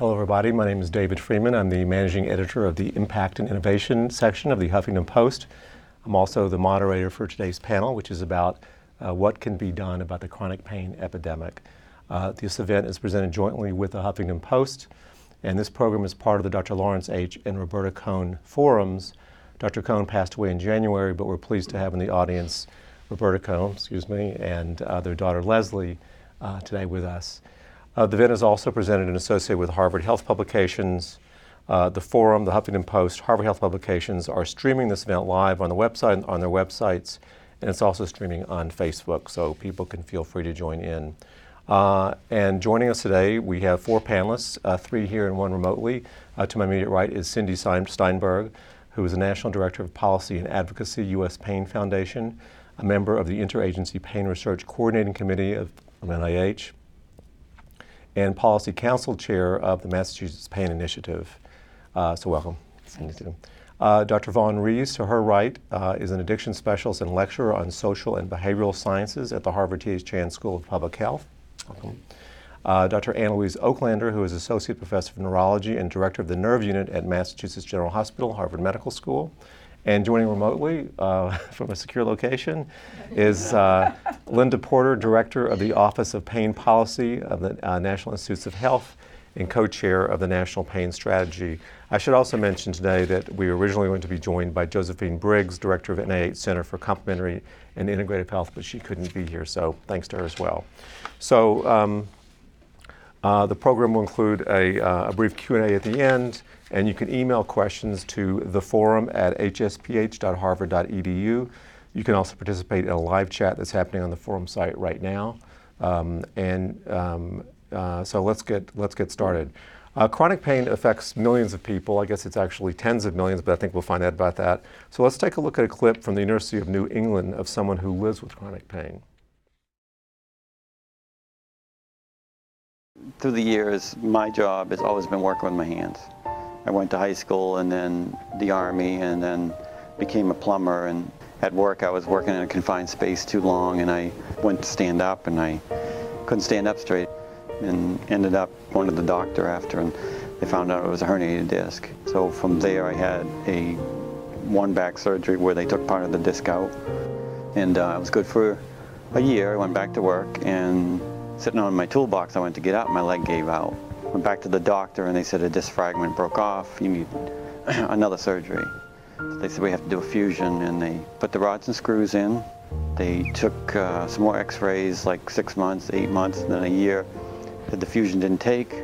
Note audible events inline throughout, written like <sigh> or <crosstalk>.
Hello, everybody. My name is David Freeman. I'm the managing editor of the Impact and Innovation section of the Huffington Post. I'm also the moderator for today's panel, which is about uh, what can be done about the chronic pain epidemic. Uh, this event is presented jointly with the Huffington Post, and this program is part of the Dr. Lawrence H. and Roberta Cohn forums. Dr. Cohn passed away in January, but we're pleased to have in the audience Roberta Cohn, excuse me, and uh, their daughter Leslie uh, today with us. Uh, the event is also presented and associated with Harvard Health Publications. Uh, the Forum, the Huffington Post, Harvard Health Publications are streaming this event live on the website, on their websites, and it's also streaming on Facebook, so people can feel free to join in. Uh, and joining us today, we have four panelists, uh, three here and one remotely. Uh, to my immediate right is Cindy Steinberg, who is the National Director of Policy and Advocacy, U.S. Pain Foundation, a member of the Interagency Pain Research Coordinating Committee of NIH, and Policy Council Chair of the Massachusetts Pain Initiative. Uh, so welcome. Uh, Dr. Vaughn Rees, to her right, uh, is an addiction specialist and lecturer on social and behavioral sciences at the Harvard T.H. Chan School of Public Health. Welcome. Uh, Dr. Ann Louise Oaklander, who is Associate Professor of Neurology and Director of the Nerve Unit at Massachusetts General Hospital, Harvard Medical School. And joining remotely uh, <laughs> from a secure location is uh, Linda Porter, Director of the Office of Pain Policy of the uh, National Institutes of Health and co-chair of the National Pain Strategy. I should also mention today that we were originally going to be joined by Josephine Briggs, Director of NIH Center for Complementary and Integrative Health, but she couldn't be here, so thanks to her as well. So um, uh, the program will include a, uh, a brief Q&A at the end, and you can email questions to the forum at hsph.harvard.edu. You can also participate in a live chat that's happening on the forum site right now. Um, and um, uh, so let's get, let's get started. Uh, chronic pain affects millions of people. I guess it's actually tens of millions, but I think we'll find out about that. So let's take a look at a clip from the University of New England of someone who lives with chronic pain. Through the years, my job has always been working with my hands. I went to high school and then the Army and then became a plumber. And at work, I was working in a confined space too long and I went to stand up and I couldn't stand up straight and ended up going to the doctor after and they found out it was a herniated disc. So from there, I had a one back surgery where they took part of the disc out. And uh, I was good for a year. I went back to work and sitting on my toolbox, I went to get up, and my leg gave out. Went back to the doctor and they said a disc fragment broke off. You need <clears throat> another surgery. So they said we have to do a fusion and they put the rods and screws in. They took uh, some more x-rays like six months, eight months, and then a year. The fusion didn't take.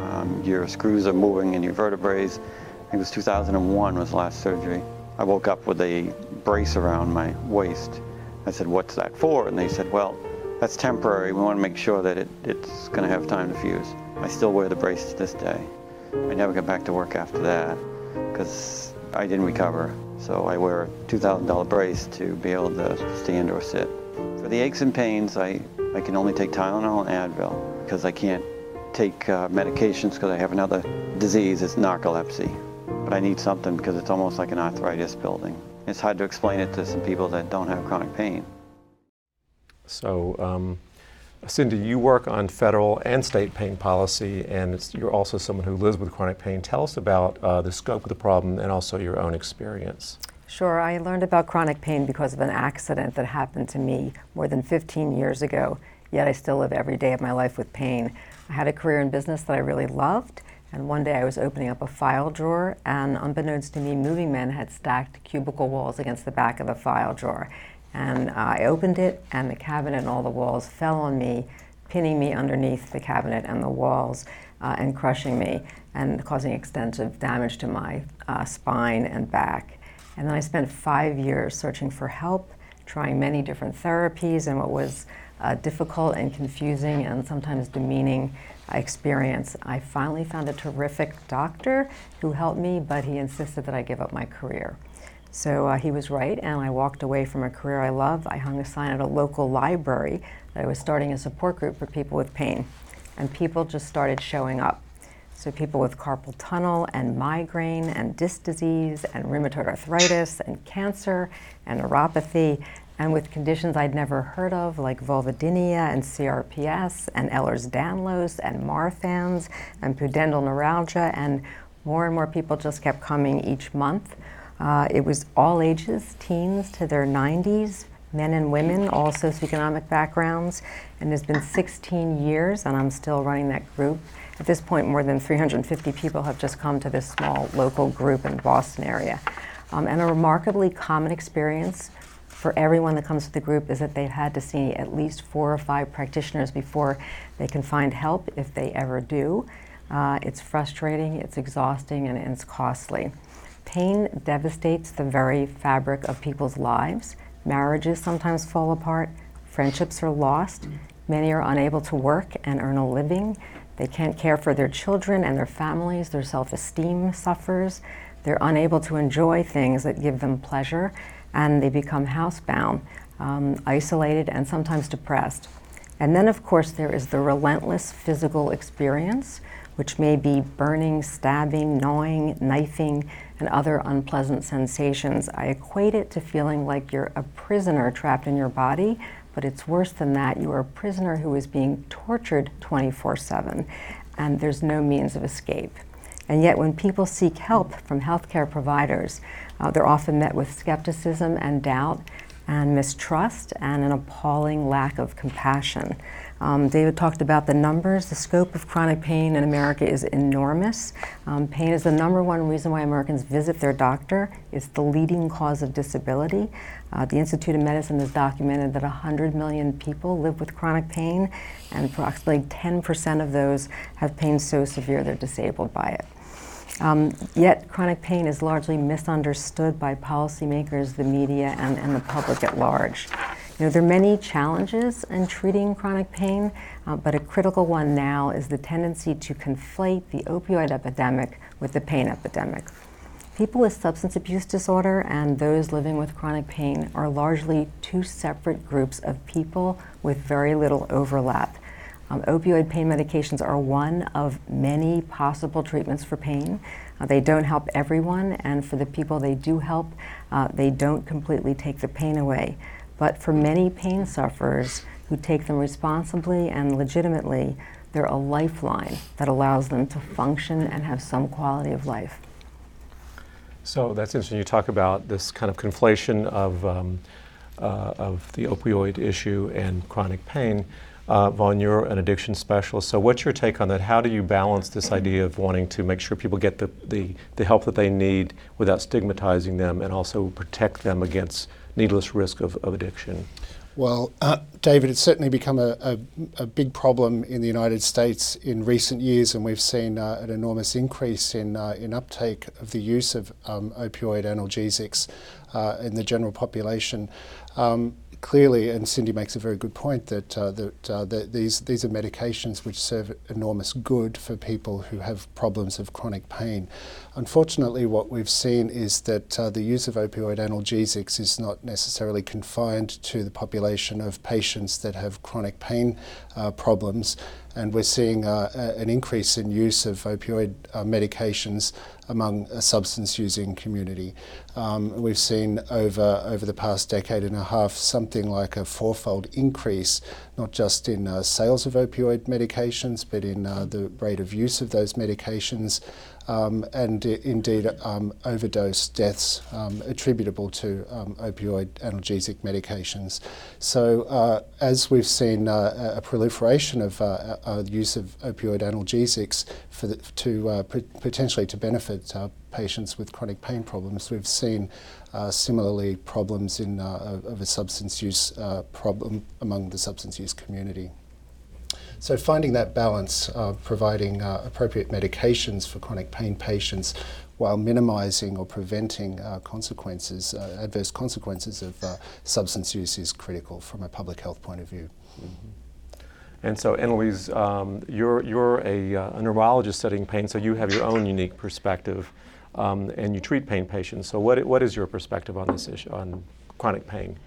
Um, your screws are moving in your vertebrae. I think it was 2001 was the last surgery. I woke up with a brace around my waist. I said, what's that for? And they said, well, that's temporary. We want to make sure that it, it's going to have time to fuse. I still wear the brace to this day. I never got back to work after that because I didn't recover. So I wear a $2,000 brace to be able to stand or sit. For the aches and pains, I, I can only take Tylenol and Advil because I can't take uh, medications because I have another disease, it's narcolepsy. But I need something because it's almost like an arthritis building. It's hard to explain it to some people that don't have chronic pain. So, um, Cindy, you work on federal and state pain policy, and you're also someone who lives with chronic pain. Tell us about uh, the scope of the problem and also your own experience. Sure. I learned about chronic pain because of an accident that happened to me more than 15 years ago, yet I still live every day of my life with pain. I had a career in business that I really loved, and one day I was opening up a file drawer, and unbeknownst to me, moving men had stacked cubicle walls against the back of the file drawer. And uh, I opened it, and the cabinet and all the walls fell on me, pinning me underneath the cabinet and the walls uh, and crushing me and causing extensive damage to my uh, spine and back. And then I spent five years searching for help, trying many different therapies and what was uh, difficult and confusing and sometimes demeaning experience. I finally found a terrific doctor who helped me, but he insisted that I give up my career. So uh, he was right, and I walked away from a career I love. I hung a sign at a local library that I was starting a support group for people with pain, and people just started showing up. So people with carpal tunnel and migraine and disc disease and rheumatoid arthritis and cancer and neuropathy and with conditions I'd never heard of like vulvodynia and CRPS and Ehlers-Danlos and Marfan's and pudendal neuralgia and more and more people just kept coming each month. Uh, it was all ages, teens to their 90s, men and women, all socioeconomic backgrounds, and it's been 16 years and I'm still running that group. At this point, more than 350 people have just come to this small local group in the Boston area. Um, and a remarkably common experience for everyone that comes to the group is that they've had to see at least four or five practitioners before they can find help if they ever do. Uh, it's frustrating, it's exhausting, and it's costly. Pain devastates the very fabric of people's lives. Marriages sometimes fall apart, friendships are lost, many are unable to work and earn a living. They can't care for their children and their families, their self esteem suffers. They're unable to enjoy things that give them pleasure and they become housebound, um, isolated, and sometimes depressed. And then, of course, there is the relentless physical experience, which may be burning, stabbing, gnawing, knifing, and other unpleasant sensations. I equate it to feeling like you're a prisoner trapped in your body, but it's worse than that. You are a prisoner who is being tortured 24 7, and there's no means of escape. And yet, when people seek help from healthcare providers, uh, they're often met with skepticism and doubt and mistrust and an appalling lack of compassion. Um, David talked about the numbers. The scope of chronic pain in America is enormous. Um, pain is the number one reason why Americans visit their doctor. It's the leading cause of disability. Uh, the Institute of Medicine has documented that 100 million people live with chronic pain, and approximately 10% of those have pain so severe they're disabled by it. Um, yet, chronic pain is largely misunderstood by policymakers, the media, and, and the public at large. You know, there are many challenges in treating chronic pain, uh, but a critical one now is the tendency to conflate the opioid epidemic with the pain epidemic. People with substance abuse disorder and those living with chronic pain are largely two separate groups of people with very little overlap. Um, opioid pain medications are one of many possible treatments for pain. Uh, they don't help everyone, and for the people they do help, uh, they don't completely take the pain away. But for many pain sufferers who take them responsibly and legitimately, they're a lifeline that allows them to function and have some quality of life. So that's interesting. You talk about this kind of conflation of, um, uh, of the opioid issue and chronic pain. Uh, Vaughn, you're an addiction specialist. So, what's your take on that? How do you balance this idea of wanting to make sure people get the, the, the help that they need without stigmatizing them and also protect them against needless risk of, of addiction? Well, uh, David, it's certainly become a, a, a, big problem in the United States in recent years, and we've seen uh, an enormous increase in, uh, in uptake of the use of um, opioid analgesics uh, in the general population. Um, clearly, and Cindy makes a very good point that uh, that, uh, that, these these are medications which serve enormous good for people who have problems of chronic pain. Unfortunately, what we've seen is that uh, the use of opioid analgesics is not necessarily confined to the population of patients that have chronic pain uh, problems, and we're seeing uh, an increase in use of opioid uh, medications among a substance using community. Um, we've seen over, over the past decade and a half something like a fourfold increase, not just in uh, sales of opioid medications, but in uh, the rate of use of those medications um, and indeed um, overdose deaths um, attributable to um, opioid analgesic medications. So, uh, as we've seen uh, a proliferation of uh, uh use of opioid analgesics for the, to uh, potentially to benefit uh, patients with chronic pain problems, we've seen similarly problems in of a substance use problem among the substance use community. So finding that balance, uh, providing uh, appropriate medications for chronic pain patients while minimizing or preventing uh, consequences, uh, adverse consequences of uh, substance use is critical from a public health point of view. Mm-hmm. And so, Annalise, um, you're, you're a, uh, a, neurologist studying pain, so you have your own unique perspective, um, and you treat pain patients. So, what, what is your perspective on this issue, on chronic pain?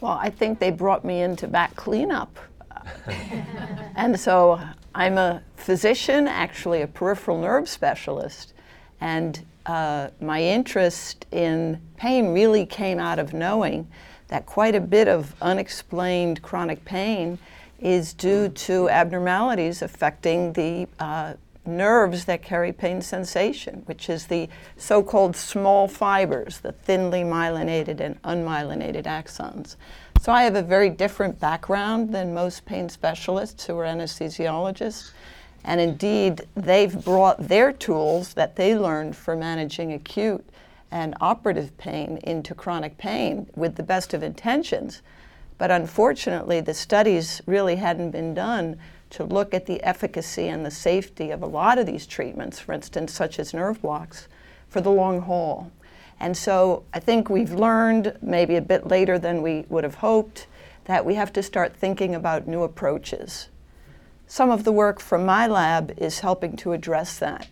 Well, I think they brought me into back cleanup. <laughs> and so I'm a physician, actually a peripheral nerve specialist, and uh, my interest in pain really came out of knowing that quite a bit of unexplained chronic pain is due to abnormalities affecting the uh, nerves that carry pain sensation, which is the so called small fibers, the thinly myelinated and unmyelinated axons. So I have a very different background than most pain specialists who are anesthesiologists. And indeed, they've brought their tools that they learned for managing acute and operative pain into chronic pain with the best of intentions. But unfortunately, the studies really hadn't been done to look at the efficacy and the safety of a lot of these treatments, for instance, such as nerve blocks, for the long haul. And so I think we've learned, maybe a bit later than we would have hoped, that we have to start thinking about new approaches. Some of the work from my lab is helping to address that.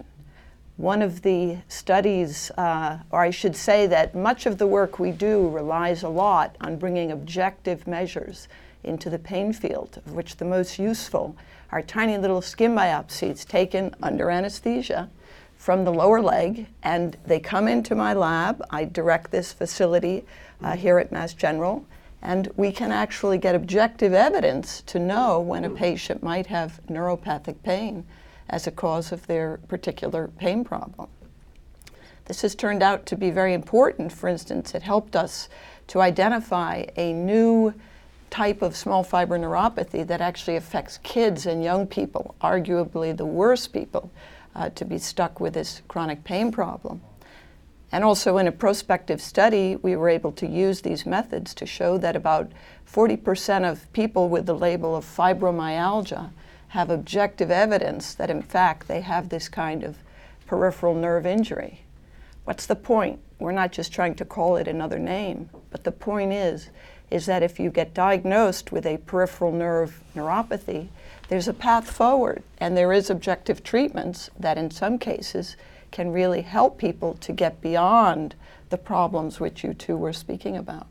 One of the studies, uh, or I should say that much of the work we do relies a lot on bringing objective measures into the pain field, of which the most useful are tiny little skin biopsies taken under anesthesia from the lower leg, and they come into my lab. I direct this facility uh, here at Mass General, and we can actually get objective evidence to know when a patient might have neuropathic pain as a cause of their particular pain problem. This has turned out to be very important. For instance, it helped us to identify a new type of small fiber neuropathy that actually affects kids and young people, arguably the worst people uh, to be stuck with this chronic pain problem. And also in a prospective study, we were able to use these methods to show that about 40% of people with the label of fibromyalgia have objective evidence that in fact they have this kind of peripheral nerve injury. What's the point? We're not just trying to call it another name, but the point is is that if you get diagnosed with a peripheral nerve neuropathy, there's a path forward and there is objective treatments that in some cases can really help people to get beyond the problems which you two were speaking about.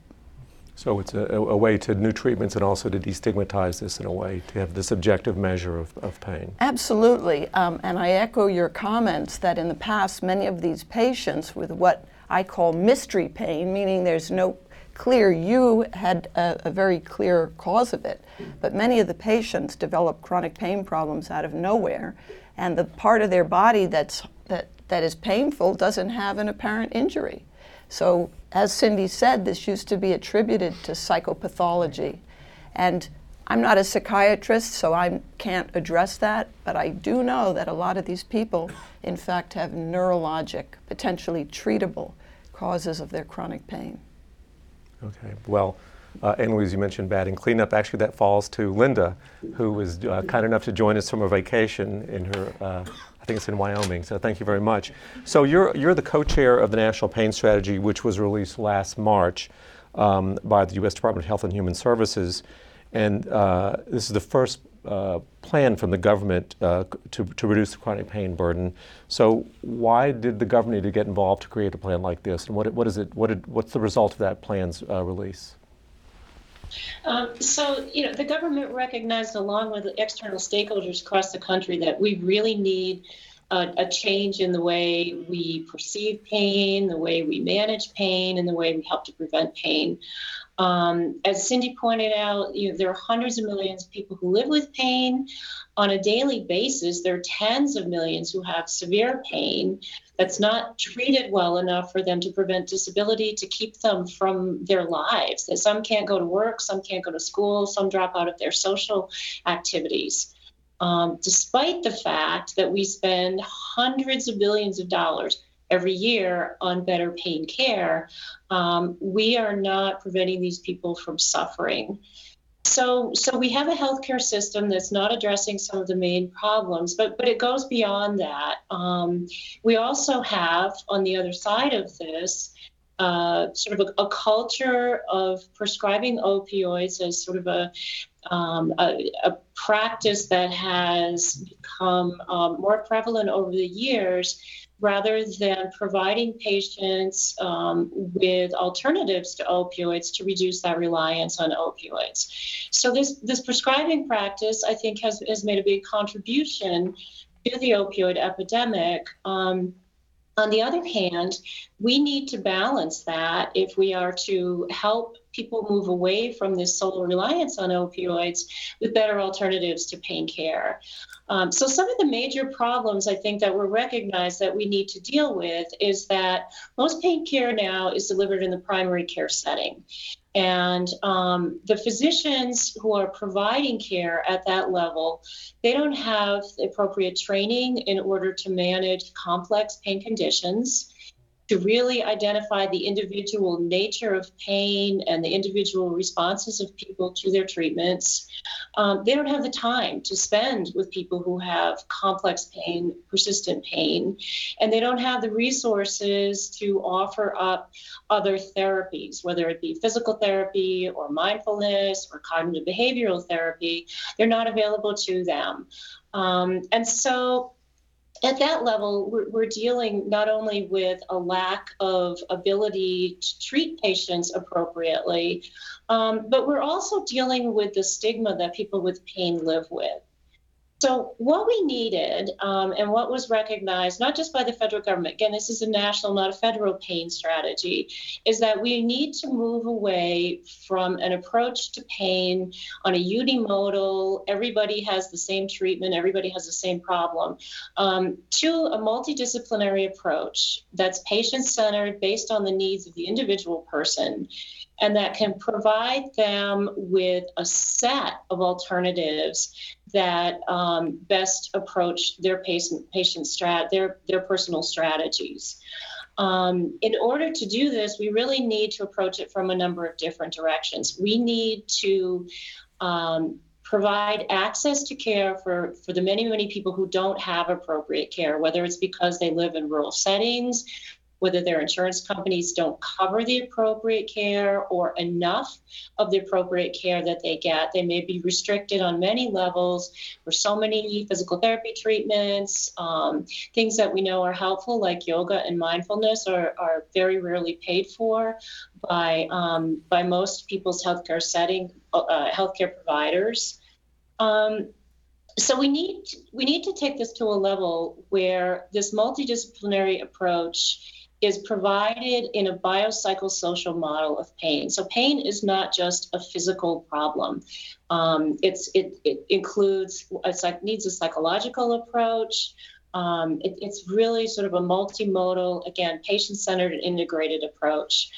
So it's a, a, way to new treatments and also to destigmatize this in a way, to have this objective measure of, of pain. Absolutely. Um, and I echo your comments that in the past, many of these patients with what I call mystery pain, meaning there's no clear, you had a, a very clear cause of it, but many of the patients develop chronic pain problems out of nowhere. And the part of their body that's, that that is painful doesn't have an apparent injury. So, as Cindy said, this used to be attributed to psychopathology. And I'm not a psychiatrist, so I can't address that, but I do know that a lot of these people, in fact, have neurologic, potentially treatable causes of their chronic pain. Okay, well, uh, Annalise, you mentioned batting cleanup. Actually, that falls to Linda, who was uh, kind enough to join us from her vacation in her uh, I think it's in Wyoming. So thank you very much. So you're you're the co-chair of the National Pain Strategy, which was released last March um, by the U.S. Department of Health and Human Services, and uh, this is the first uh, plan from the government uh, to, to reduce the chronic pain burden. So why did the government need to get involved to create a plan like this, and what, what is it? What did, what's the result of that plan's uh, release? Um, so, you know, the government recognized, along with external stakeholders across the country, that we really need a, a, change in the way we perceive pain, the way we manage pain, and the way we help to prevent pain. Um, as Cindy pointed out, you know, there are hundreds of millions of people who live with pain on a daily basis. There are tens of millions who have severe pain that's not treated well enough for them to prevent disability, to keep them from their lives. That some can't go to work, some can't go to school, some drop out of their social activities. Um, despite the fact that we spend hundreds of billions of dollars every year on better pain care, um, we are not preventing these people from suffering. so, so we have a healthcare system that's not addressing some of the main problems, but but it goes beyond that. Um, we also have, on the other side of this, uh, sort of a, a, culture of prescribing opioids as sort of a, um, a, a practice that has become um, more prevalent over the years rather than providing patients um, with alternatives to opioids to reduce that reliance on opioids. So this this prescribing practice, I think, has has made a big contribution to the opioid epidemic. Um, on the other hand, we need to balance that if we are to help people move away from this sole reliance on opioids with better alternatives to pain care. Um, so, some of the major problems I think that were recognized that we need to deal with is that most pain care now is delivered in the primary care setting. And um, the physicians who are providing care at that level, they don't have the appropriate training in order to manage complex pain conditions to really identify the individual nature of pain and the individual responses of people to their treatments. Um, they don't have the time to spend with people who have complex pain, persistent pain, and they don't have the resources to offer up other therapies, whether it be physical therapy or mindfulness or cognitive behavioral therapy. They're not available to them. Um, and so at that level, we're, we're, dealing not only with a lack of ability to treat patients appropriately, um, but we're also dealing with the stigma that people with pain live with. So, what we needed um, and what was recognized, not just by the federal government, again, this is a national, not a federal pain strategy, is that we need to move away from an approach to pain on a unimodal, everybody has the same treatment, everybody has the same problem, um, to a multidisciplinary approach that's patient centered based on the needs of the individual person and that can provide them with a set of alternatives that um, best approach their patient patient strat their their personal strategies. Um, in order to do this, we really need to approach it from a number of different directions. We need to um, provide access to care for, for the many, many people who don't have appropriate care, whether it's because they live in rural settings, whether their insurance companies don't cover the appropriate care or enough of the appropriate care that they get. They may be restricted on many levels for so many physical therapy treatments. Um, things that we know are helpful, like yoga and mindfulness, are, are very rarely paid for by, um, by most people's healthcare setting, uh, healthcare providers. Um, so we need we need to take this to a level where this multidisciplinary approach is provided in a biopsychosocial model of pain. So pain is not just a physical problem. Um, it's it, it includes it's like needs a psychological approach. Um, it, it's really sort of a multimodal, again, patient-centered and integrated approach.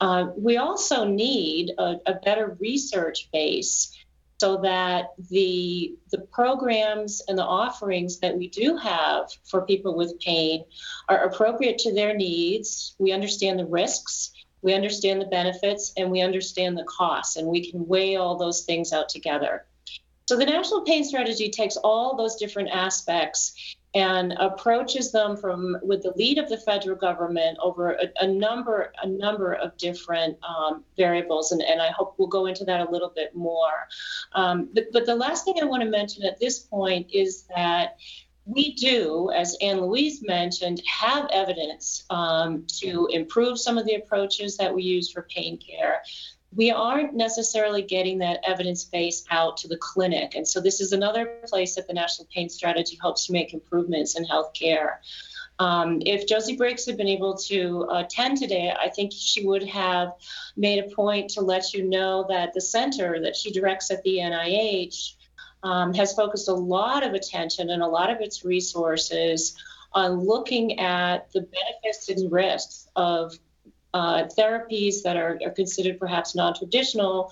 Uh, we also need a, a better research base so that the the programs and the offerings that we do have for people with pain are appropriate to their needs. We understand the risks, we understand the benefits, and we understand the costs, and we can weigh all those things out together. So the National Pain Strategy takes all those different aspects and approaches them from with the lead of the federal government over a, a number a number of different um, variables and, and I hope we'll go into that a little bit more. Um, but, but the last thing I want to mention at this point is that we do, as Anne Louise mentioned, have evidence um, to improve some of the approaches that we use for pain care we aren't necessarily getting that evidence base out to the clinic. And so this is another place that the National Pain Strategy hopes to make improvements in healthcare. Um, if Josie Briggs had been able to attend today, I think she would have made a point to let you know that the center that she directs at the NIH um, has focused a lot of attention and a lot of its resources on looking at the benefits and risks of uh, therapies that are, are, considered perhaps non traditional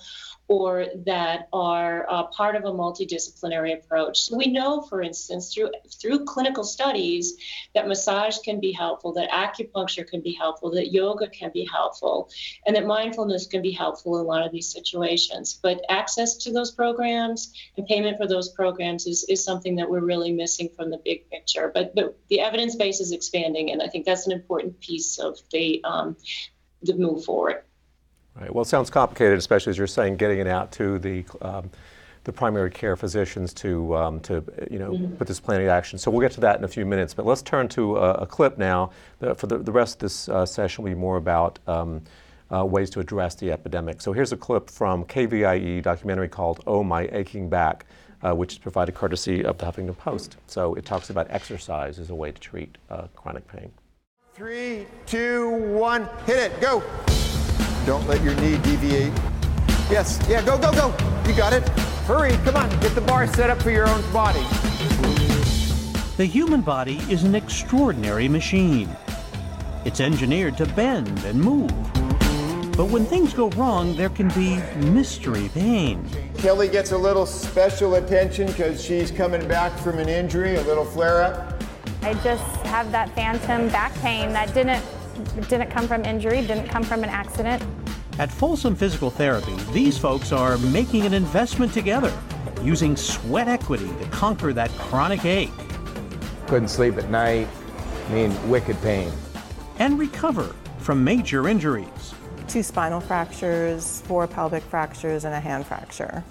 or that are uh, part of a multidisciplinary approach. So we know, for instance, through through clinical studies, that massage can be helpful, that acupuncture can be helpful, that yoga can be helpful, and that mindfulness can be helpful in a lot of these situations. But access to those programs and payment for those programs is, is something that we're really missing from the big picture. But but the evidence base is expanding, and I think that's an important piece of the um, the move forward. Right. Well, it sounds complicated, especially as you're saying, getting it out to the um, the primary care physicians to um, to you know mm-hmm. put this plan in action. So we'll get to that in a few minutes. But let's turn to a, a clip now. The, for the, the rest of this uh, session, will be more about. Um, uh, ways to address the epidemic. So here's a clip from KVIE documentary called "Oh My Aching Back," uh, which is provided courtesy of the Huffington Post. So it talks about exercise as a way to treat uh, chronic pain. Three, two, one, hit it, go. Don't let your knee deviate. Yes, yeah, go, go, go. You got it. Hurry, come on, get the bar set up for your own body. The human body is an extraordinary machine. It's engineered to bend and move. But when things go wrong, there can be mystery pain. Kelly gets a little special attention because she's coming back from an injury, a little flare up. I just have that phantom back pain that didn't didn't come from injury, didn't come from an accident. At Folsom Physical Therapy, these folks are making an investment together, using sweat equity to conquer that chronic ache. Couldn't sleep at night, I mean, wicked pain. And recover from major injuries. Two spinal fractures, four pelvic fractures, and a hand fracture.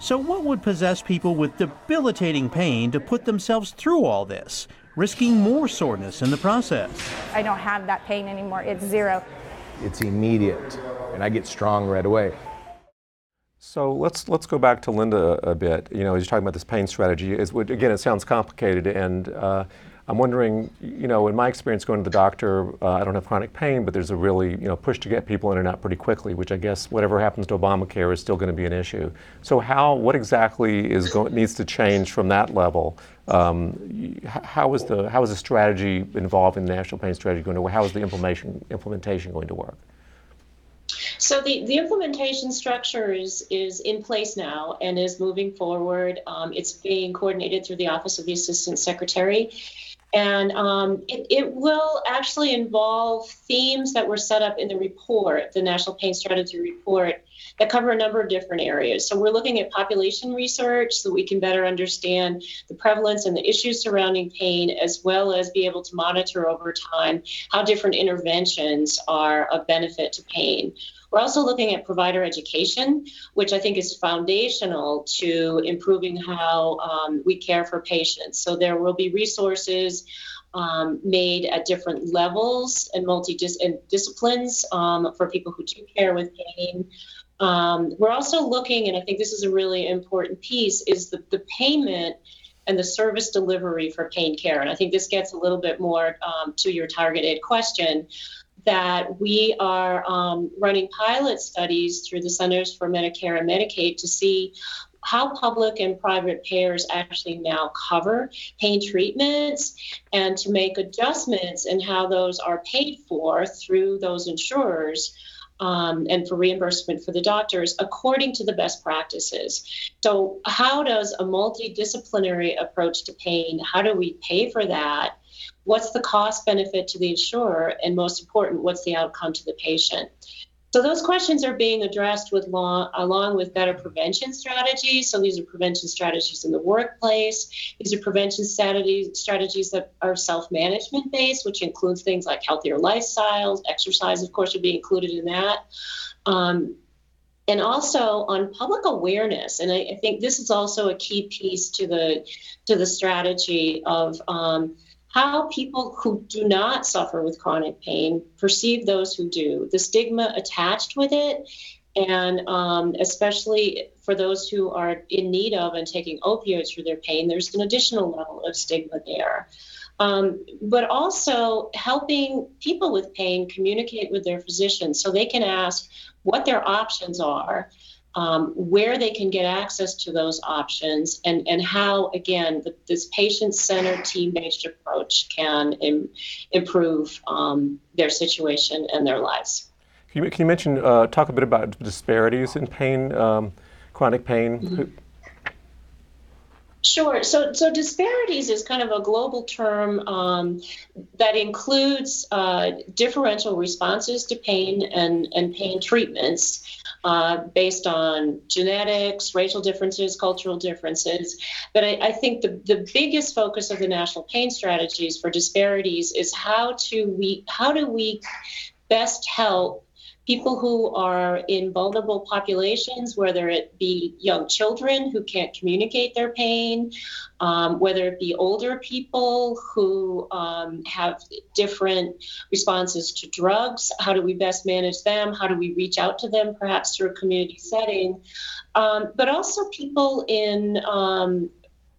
So, what would possess people with debilitating pain to put themselves through all this? Risking more soreness in the process. I don't have that pain anymore. It's zero. It's immediate, and I get strong right away. So let's let's go back to Linda a bit. You know, as you're talking about this pain strategy, is again, it sounds complicated, and uh, I'm wondering, you know, in my experience going to the doctor, uh, I don't have chronic pain, but there's a really, you know, push to get people in and out pretty quickly, which I guess whatever happens to Obamacare is still going to be an issue. So how, what exactly is go- needs to change from that level? Um, how is the how is the strategy involved in the national pain strategy going to work? How is the implementation implementation going to work? So the, the implementation structure is, is in place now and is moving forward. Um, it's being coordinated through the Office of the Assistant Secretary. And um, it, it, will actually involve themes that were set up in the report, the National Pain Strategy Report, that cover a number of different areas. So we're looking at population research so we can better understand the prevalence and the issues surrounding pain, as well as be able to monitor over time how different interventions are of benefit to pain. We're also looking at provider education, which I think is foundational to improving how um, we care for patients. So there will be resources um, made at different levels and multi disciplines um, for people who do care with pain. Um, we're also looking, and I think this is a really important piece, is the, the payment and the service delivery for pain care. And I think this gets a little bit more um, to your targeted question that we are um, running pilot studies through the Centers for Medicare and Medicaid to see how public and private payers actually now cover pain treatments and to make adjustments in how those are paid for through those insurers. Um, and for reimbursement for the doctors according to the best practices. So, how does a multidisciplinary approach to pain? How do we pay for that? what's the cost benefit to the insurer, and most important, what's the outcome to the patient. So those questions are being addressed with law, along with better prevention strategies. So these are prevention strategies in the workplace. These are prevention strategies, strategies that are self-management based, which includes things like healthier lifestyles, exercise, of course, would be included in that. Um, and also on public awareness, and I, I, think this is also a key piece to the to the strategy of um, how people who do not suffer with chronic pain perceive those who do, the stigma attached with it, and um, especially for those who are in need of and taking opioids for their pain, there's an additional level of stigma there. Um, but also helping people with pain communicate with their physicians so they can ask what their options are um, where they can get access to those options, and, and how, again, the, this patient centered, team based approach can Im- improve um, their situation and their lives. Can you, can you mention, uh, talk a bit about disparities in pain, um, chronic pain? Mm-hmm. Sure. So, so disparities is kind of a global term um, that includes uh, differential responses to pain and, and pain treatments uh, based on genetics, racial differences, cultural differences. But I, I think the, the biggest focus of the national pain strategies for disparities is how to we how do we best help people who are in vulnerable populations, whether it be young children who can't communicate their pain, um, whether it be older people who um, have different responses to drugs, how do we best manage them? How do we reach out to them, perhaps through a community setting? Um, but also people in um,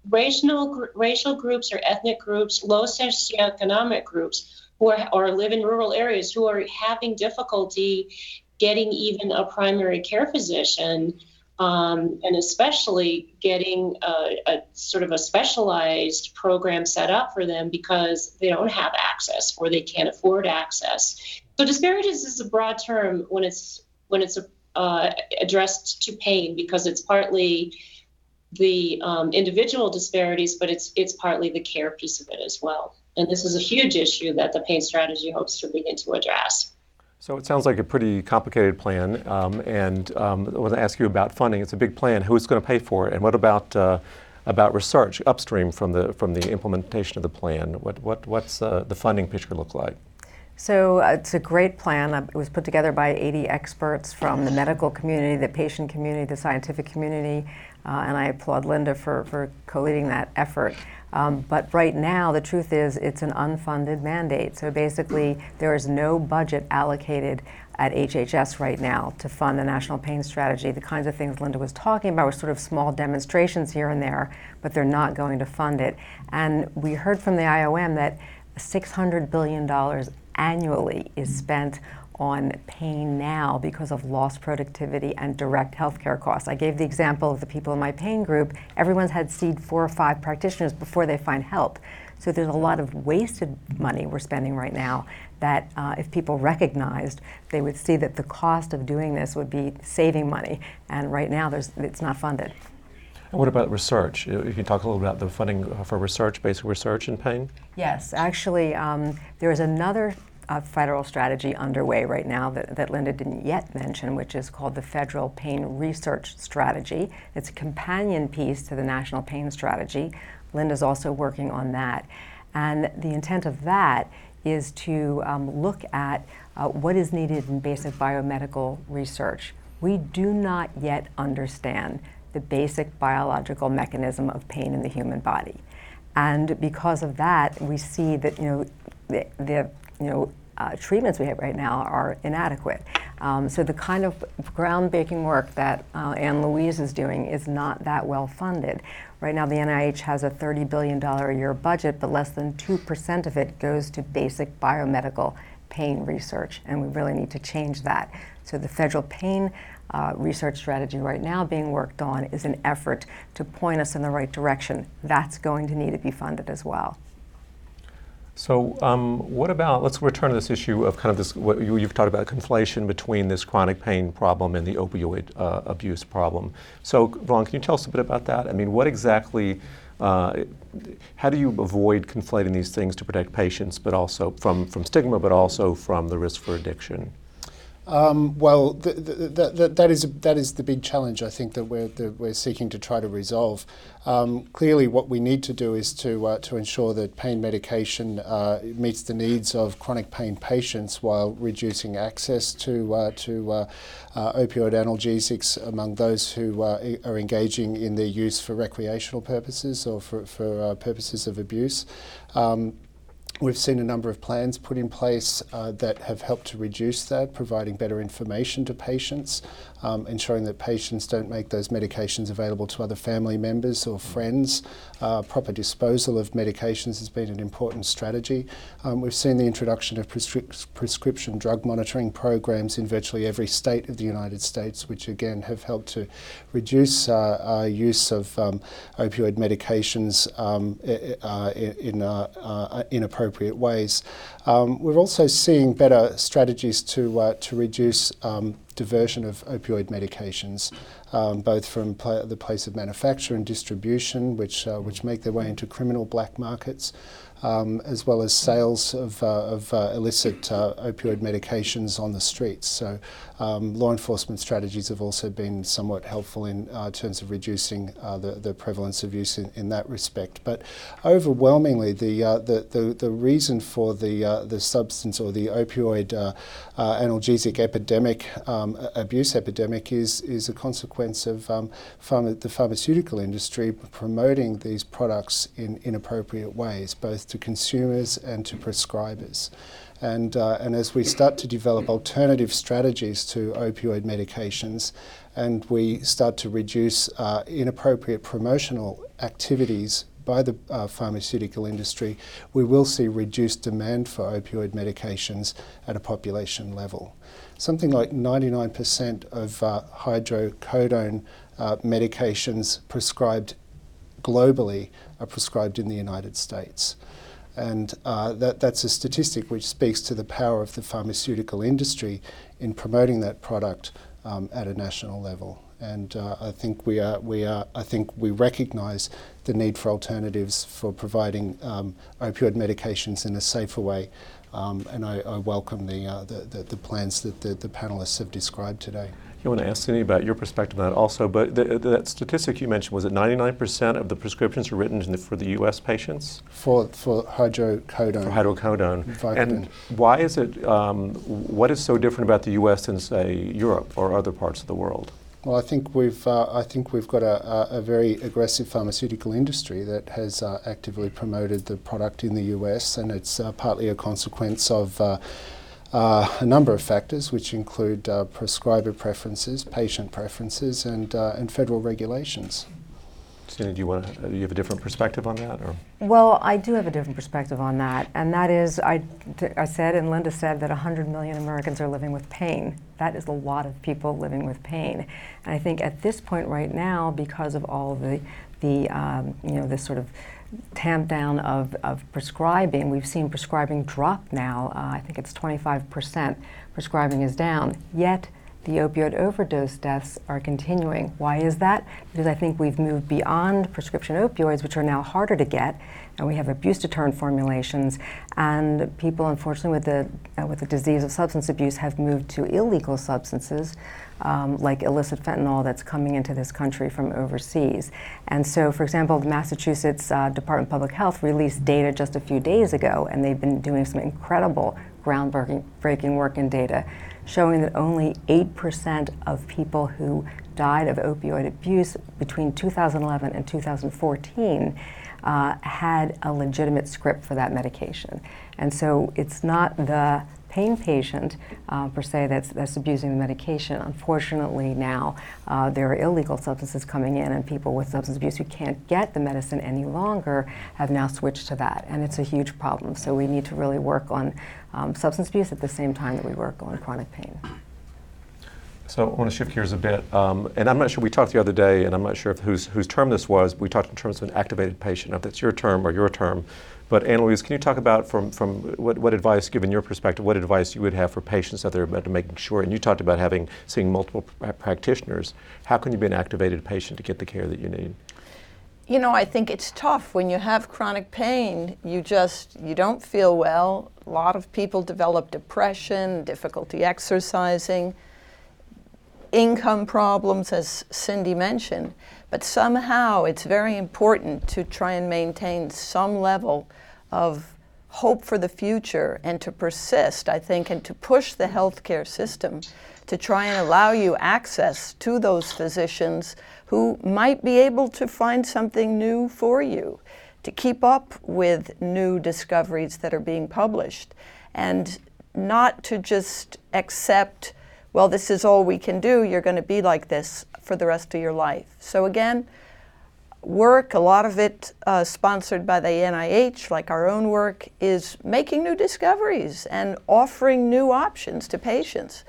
racial, racial groups or ethnic groups, low socioeconomic groups who are, or live in rural areas who are having difficulty getting even a primary care physician um, and especially getting a, a, sort of a specialized program set up for them because they don't have access or they can't afford access. So disparities is a broad term when it's when it's uh, addressed to pain because it's partly the um, individual disparities, but it's it's partly the care piece of it as well. And this is a huge issue that the pain strategy hopes to begin to address. So it sounds like a pretty complicated plan. Um, and um, I want to ask you about funding. It's a big plan. Who's going to pay for it? And what about uh, about research upstream from the from the implementation of the plan? What what what's uh, the funding picture look like? So uh, it's a great plan. Uh, it was put together by 80 experts from the medical community, the patient community, the scientific community, uh, and I applaud Linda for, for co-leading that effort. Um, but right now, the truth is it's an unfunded mandate. So basically, there is no budget allocated at HHS right now to fund the national pain strategy. The kinds of things Linda was talking about were sort of small demonstrations here and there, but they're not going to fund it. And we heard from the IOM that $600 billion annually is spent on pain now because of lost productivity and direct healthcare costs. I gave the example of the people in my pain group. Everyone's had seen four or five practitioners before they find help. So there's a lot of wasted money we're spending right now that uh, if people recognized, they would see that the cost of doing this would be saving money. And right now, there's, it's not funded. And what about research? Uh, you can talk a little about the funding for research, basic research in pain? Yes, actually, um, there is another a federal strategy underway right now that, that Linda didn't yet mention, which is called the Federal Pain Research Strategy. It's a companion piece to the National Pain Strategy. Linda's also working on that. And the intent of that is to um, look at uh, what is needed in basic biomedical research. We do not yet understand the basic biological mechanism of pain in the human body. And because of that, we see that you know the, the you know uh, treatments we have right now are inadequate. Um, so the kind of groundbreaking work that uh, Anne Louise is doing is not that well funded. Right now, the NIH has a $30 billion a year budget, but less than 2% of it goes to basic biomedical pain research, and we really need to change that. So the federal pain uh, research strategy right now being worked on is an effort to point us in the right direction. That's going to need to be funded as well. So, um, what about, let's return to this issue of kind of this, what you, have talked about conflation between this chronic pain problem and the opioid uh, abuse problem. So, Vaughn, can you tell us a bit about that? I mean, what exactly, uh, how do you avoid conflating these things to protect patients, but also from, from stigma, but also from the risk for addiction? Um, well, th- th- th- that is that is the big challenge I think that we're that we're seeking to try to resolve. Um, clearly, what we need to do is to uh, to ensure that pain medication uh, meets the needs of chronic pain patients while reducing access to uh, to uh, uh, opioid analgesics among those who uh, are engaging in their use for recreational purposes or for for purposes of abuse. Um, We've seen a number of plans put in place uh, that have helped to reduce that, providing better information to patients, um, ensuring that patients don't make those medications available to other family members or friends. Uh, proper disposal of medications has been an important strategy. Um, we've seen the introduction of prescri- prescription drug monitoring programs in virtually every state of the United States, which again have helped to reduce uh, use of um, opioid medications um, in, uh, in inappropriate appropriate ways. Um, we're also seeing better strategies to, uh, to reduce um, diversion of opioid medications, um, both from pl- the place of manufacture and distribution, which, uh, which make their way into criminal black markets um, as well as sales of, uh, of uh, illicit uh, opioid medications on the streets. So, um, law enforcement strategies have also been somewhat helpful in uh, terms of reducing uh, the, the prevalence of use in, in that respect. But overwhelmingly, the, uh, the, the, the, reason for the, the substance or the opioid analgesic epidemic, um, abuse epidemic, is, is a consequence of um, pharma- the pharmaceutical industry promoting these products in inappropriate ways, both to consumers and to prescribers. And, uh, and as we start to develop alternative strategies to opioid medications and we start to reduce uh, inappropriate promotional activities by the uh, pharmaceutical industry, we will see reduced demand for opioid medications at a population level. Something like 99% of uh, hydrocodone uh, medications prescribed globally are prescribed in the United States. And uh, that, that's a statistic which speaks to the power of the pharmaceutical industry in promoting that product um, at a national level. And uh, I think we are, we are, I think we recognise the need for alternatives for providing um, opioid medications in a safer way. Um, and I, I welcome the, uh, the, the, the, plans that the, the panelists have described today. You want to ask Cindy about your perspective on that also, but the, that statistic you mentioned was it 99% of the prescriptions are written the, for the U.S. patients for for hydrocodone. For hydrocodone, Vicodin. and why is it? Um, what is so different about the U.S. than say Europe or other parts of the world? Well, I think we've uh, I think we've got a, a, a, very aggressive pharmaceutical industry that has uh, actively promoted the product in the U.S. and it's uh, partly a consequence of uh, a number of factors, which include uh, prescriber preferences, patient preferences, and, uh, and federal regulations. Cindy, do you want to, do you have a different perspective on that? Or? Well, I do have a different perspective on that, and that is, I, I said and Linda said that 100 million Americans are living with pain. That is a lot of people living with pain, and I think at this point right now, because of all the, the um, you know, this sort of tamp down of, of prescribing. We've seen prescribing drop now. Uh, I think it's 25% prescribing is down. Yet the opioid overdose deaths are continuing. Why is that? Because I think we've moved beyond prescription opioids, which are now harder to get, and we have abuse deterrent formulations. And people, unfortunately, with the uh, with the disease of substance abuse, have moved to illegal substances um, like illicit fentanyl that's coming into this country from overseas. And so, for example, the Massachusetts uh, Department of Public Health released data just a few days ago, and they've been doing some incredible groundbreaking work in data showing that only 8% of people who died of opioid abuse between 2011 and 2014 uh, had a legitimate script for that medication. And so it's not the pain patient uh, per se that's, that's abusing the medication. Unfortunately, now uh, there are illegal substances coming in, and people with substance abuse who can't get the medicine any longer have now switched to that, and it's a huge problem. So we need to really work on um, substance abuse at the same time that we work on chronic pain. So I want to shift gears a bit, um, and I'm not sure. We talked the other day, and I'm not sure if whose whose term this was. But We talked in terms of an activated patient. If that's your term or your term, but Anne Louise, can you talk about from, from what, what advice, given your perspective, what advice you would have for patients that they're about to making sure, and you talked about having, seeing multiple practitioners, how can you be an activated patient to get the care that you need? You know, I think it's tough when you have chronic pain. You just you don't feel well. A lot of people develop depression, difficulty exercising, income problems, as Cindy mentioned. But somehow it's very important to try and maintain some level of hope for the future and to persist, I think, and to push the healthcare system to try and allow you access to those physicians who might be able to find something new for you, to keep up with new discoveries that are being published, and not to just accept, well, this is all we can do, you're going to be like this for the rest of your life. So, again, work, a lot of it uh, sponsored by the NIH, like our own work, is making new discoveries and offering new options to patients.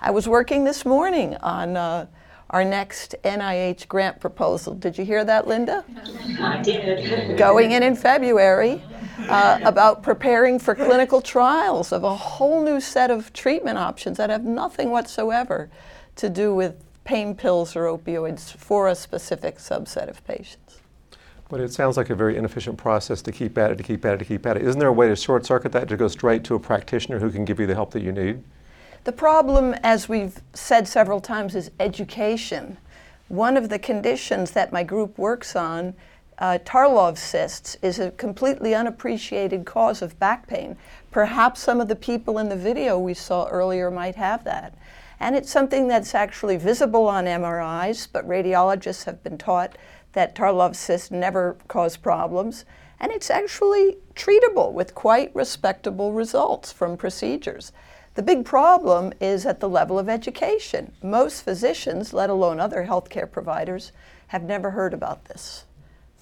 I was working this morning on uh, our next NIH grant proposal. Did you hear that, Linda? I did. Going in in February. Uh, about preparing for clinical trials of a whole new set of treatment options that have nothing whatsoever to do with pain pills or opioids for a specific subset of patients. But it sounds like a very inefficient process to keep at it, to keep at it, to keep at it. Isn't there a way to short circuit that to go straight to a practitioner who can give you the help that you need? The problem, as we've said several times, is education. One of the conditions that my group works on, uh, Tarlov cysts, is a completely unappreciated cause of back pain. Perhaps some of the people in the video we saw earlier might have that. And it's something that's actually visible on MRIs, but radiologists have been taught that Tarlov cysts never cause problems. And it's actually treatable with quite respectable results from procedures. The big problem is at the level of education. Most physicians, let alone other healthcare providers, have never heard about this.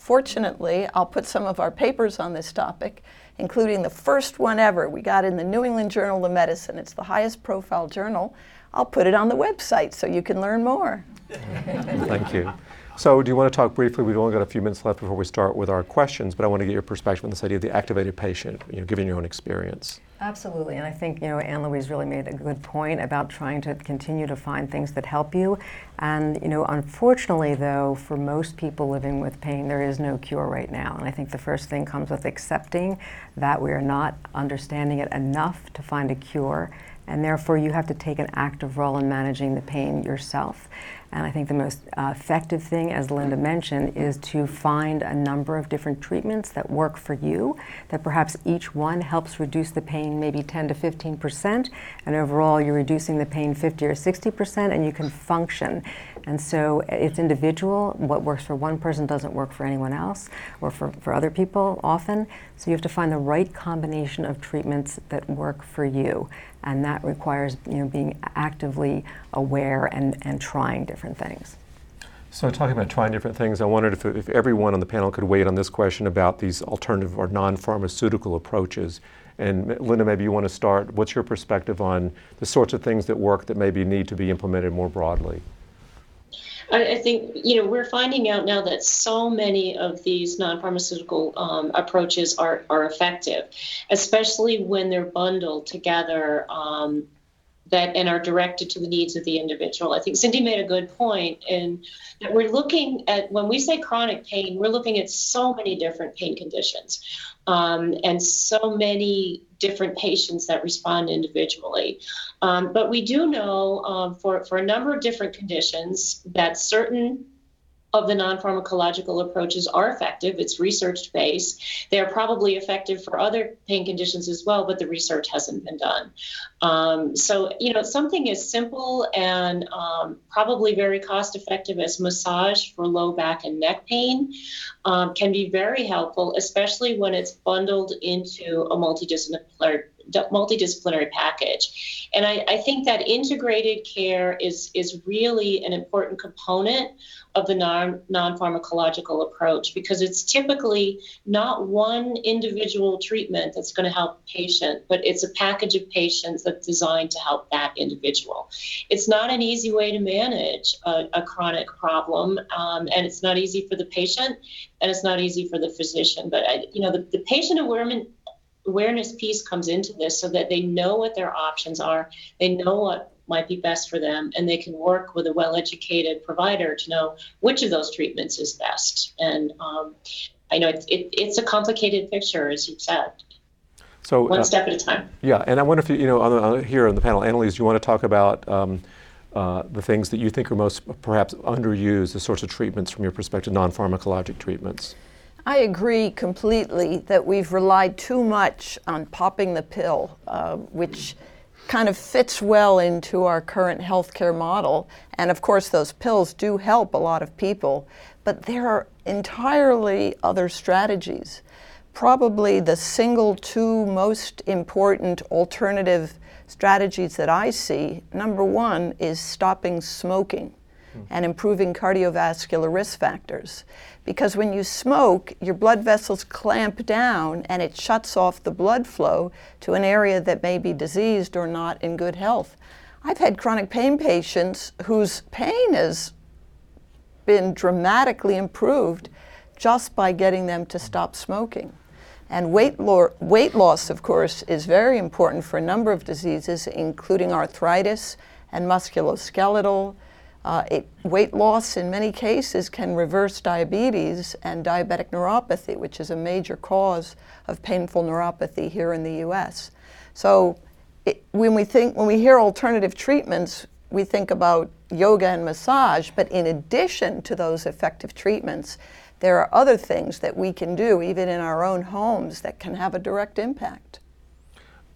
Fortunately, I'll put some of our papers on this topic, including the first one ever we got in the New England Journal of Medicine. It's the highest profile journal. I'll put it on the website so you can learn more. <laughs> Thank you. So, do you want to talk briefly? We've only got a few minutes left before we start with our questions, but I want to get your perspective on this idea of the activated patient, you know, given your own experience. Absolutely, and I think you know Anne Louise really made a good point about trying to continue to find things that help you. And you know, unfortunately, though, for most people living with pain, there is no cure right now. And I think the first thing comes with accepting that we are not understanding it enough to find a cure, and therefore you have to take an active role in managing the pain yourself. And I think the most uh, effective thing, as Linda mentioned, is to find a number of different treatments that work for you, that perhaps each one helps reduce the pain maybe 10 to 15 percent, and overall you're reducing the pain 50 or 60 percent, and you can function. And so it's individual. What works for one person doesn't work for anyone else, or for, for other people often. So you have to find the right combination of treatments that work for you. And that requires you know, being actively aware and, and trying different things. So, talking about trying different things, I wondered if, if everyone on the panel could weigh in on this question about these alternative or non pharmaceutical approaches. And Linda, maybe you want to start. What's your perspective on the sorts of things that work that maybe need to be implemented more broadly? I, I think you know we're finding out now that so many of these non-pharmaceutical um, approaches are are effective, especially when they're bundled together. Um, that and are directed to the needs of the individual. I think Cindy made a good point in that we're looking at when we say chronic pain, we're looking at so many different pain conditions um, and so many different patients that respond individually. Um, but we do know um, for, for a number of different conditions that certain of the non pharmacological approaches are effective. It's research based. They are probably effective for other pain conditions as well, but the research hasn't been done. Um, so, you know, something as simple and um, probably very cost effective as massage for low back and neck pain um, can be very helpful, especially when it's bundled into a multidisciplinary multidisciplinary package. And I, I, think that integrated care is, is really an important component of the non, non-pharmacological approach because it's typically not one individual treatment that's going to help a patient, but it's a package of patients that's designed to help that individual. It's not an easy way to manage a, a chronic problem, um, and it's not easy for the patient, and it's not easy for the physician. But I, you know, the, the patient awareness awareness piece comes into this so that they know what their options are, they know what might be best for them, and they can work with a well educated provider to know which of those treatments is best. And um, I know it's, it, it's a complicated picture, as you've said. So one uh, step at a time. Yeah, and I wonder if you, you know, on the, on, here on the panel, do you want to talk about um, uh, the things that you think are most perhaps underused, the sorts of treatments from your perspective, non-pharmacologic treatments? I agree completely that we've relied too much on popping the pill, uh, which kind of fits well into our current healthcare model. And of course, those pills do help a lot of people, but there are entirely other strategies. Probably the single two most important alternative strategies that I see number one is stopping smoking and improving cardiovascular risk factors. Because when you smoke, your blood vessels clamp down and it shuts off the blood flow to an area that may be diseased or not in good health. I've had chronic pain patients whose pain has been dramatically improved just by getting them to stop smoking. And weight, lo- weight loss, of course, is very important for a number of diseases, including arthritis and musculoskeletal. Uh, it, weight loss, in many cases, can reverse diabetes and diabetic neuropathy, which is a major cause of painful neuropathy here in the U.S. So, it, when we think, when we hear alternative treatments, we think about yoga and massage. But in addition to those effective treatments, there are other things that we can do, even in our own homes, that can have a direct impact.